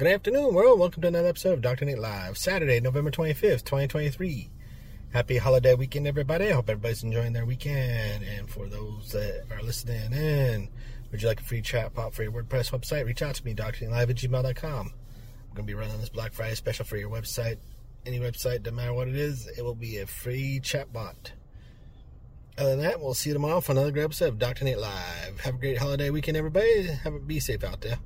Good afternoon, world. Welcome to another episode of Dr. Nate Live, Saturday, November 25th, 2023. Happy holiday weekend, everybody. I hope everybody's enjoying their weekend. And for those that are listening in, would you like a free chat bot for your WordPress website? Reach out to me, drnatelive at gmail.com. I'm going to be running this Black Friday special for your website. Any website, no matter what it is, it will be a free chat bot. Other than that, we'll see you tomorrow for another great episode of Dr. Nate Live. Have a great holiday weekend, everybody. Have a, be safe out there.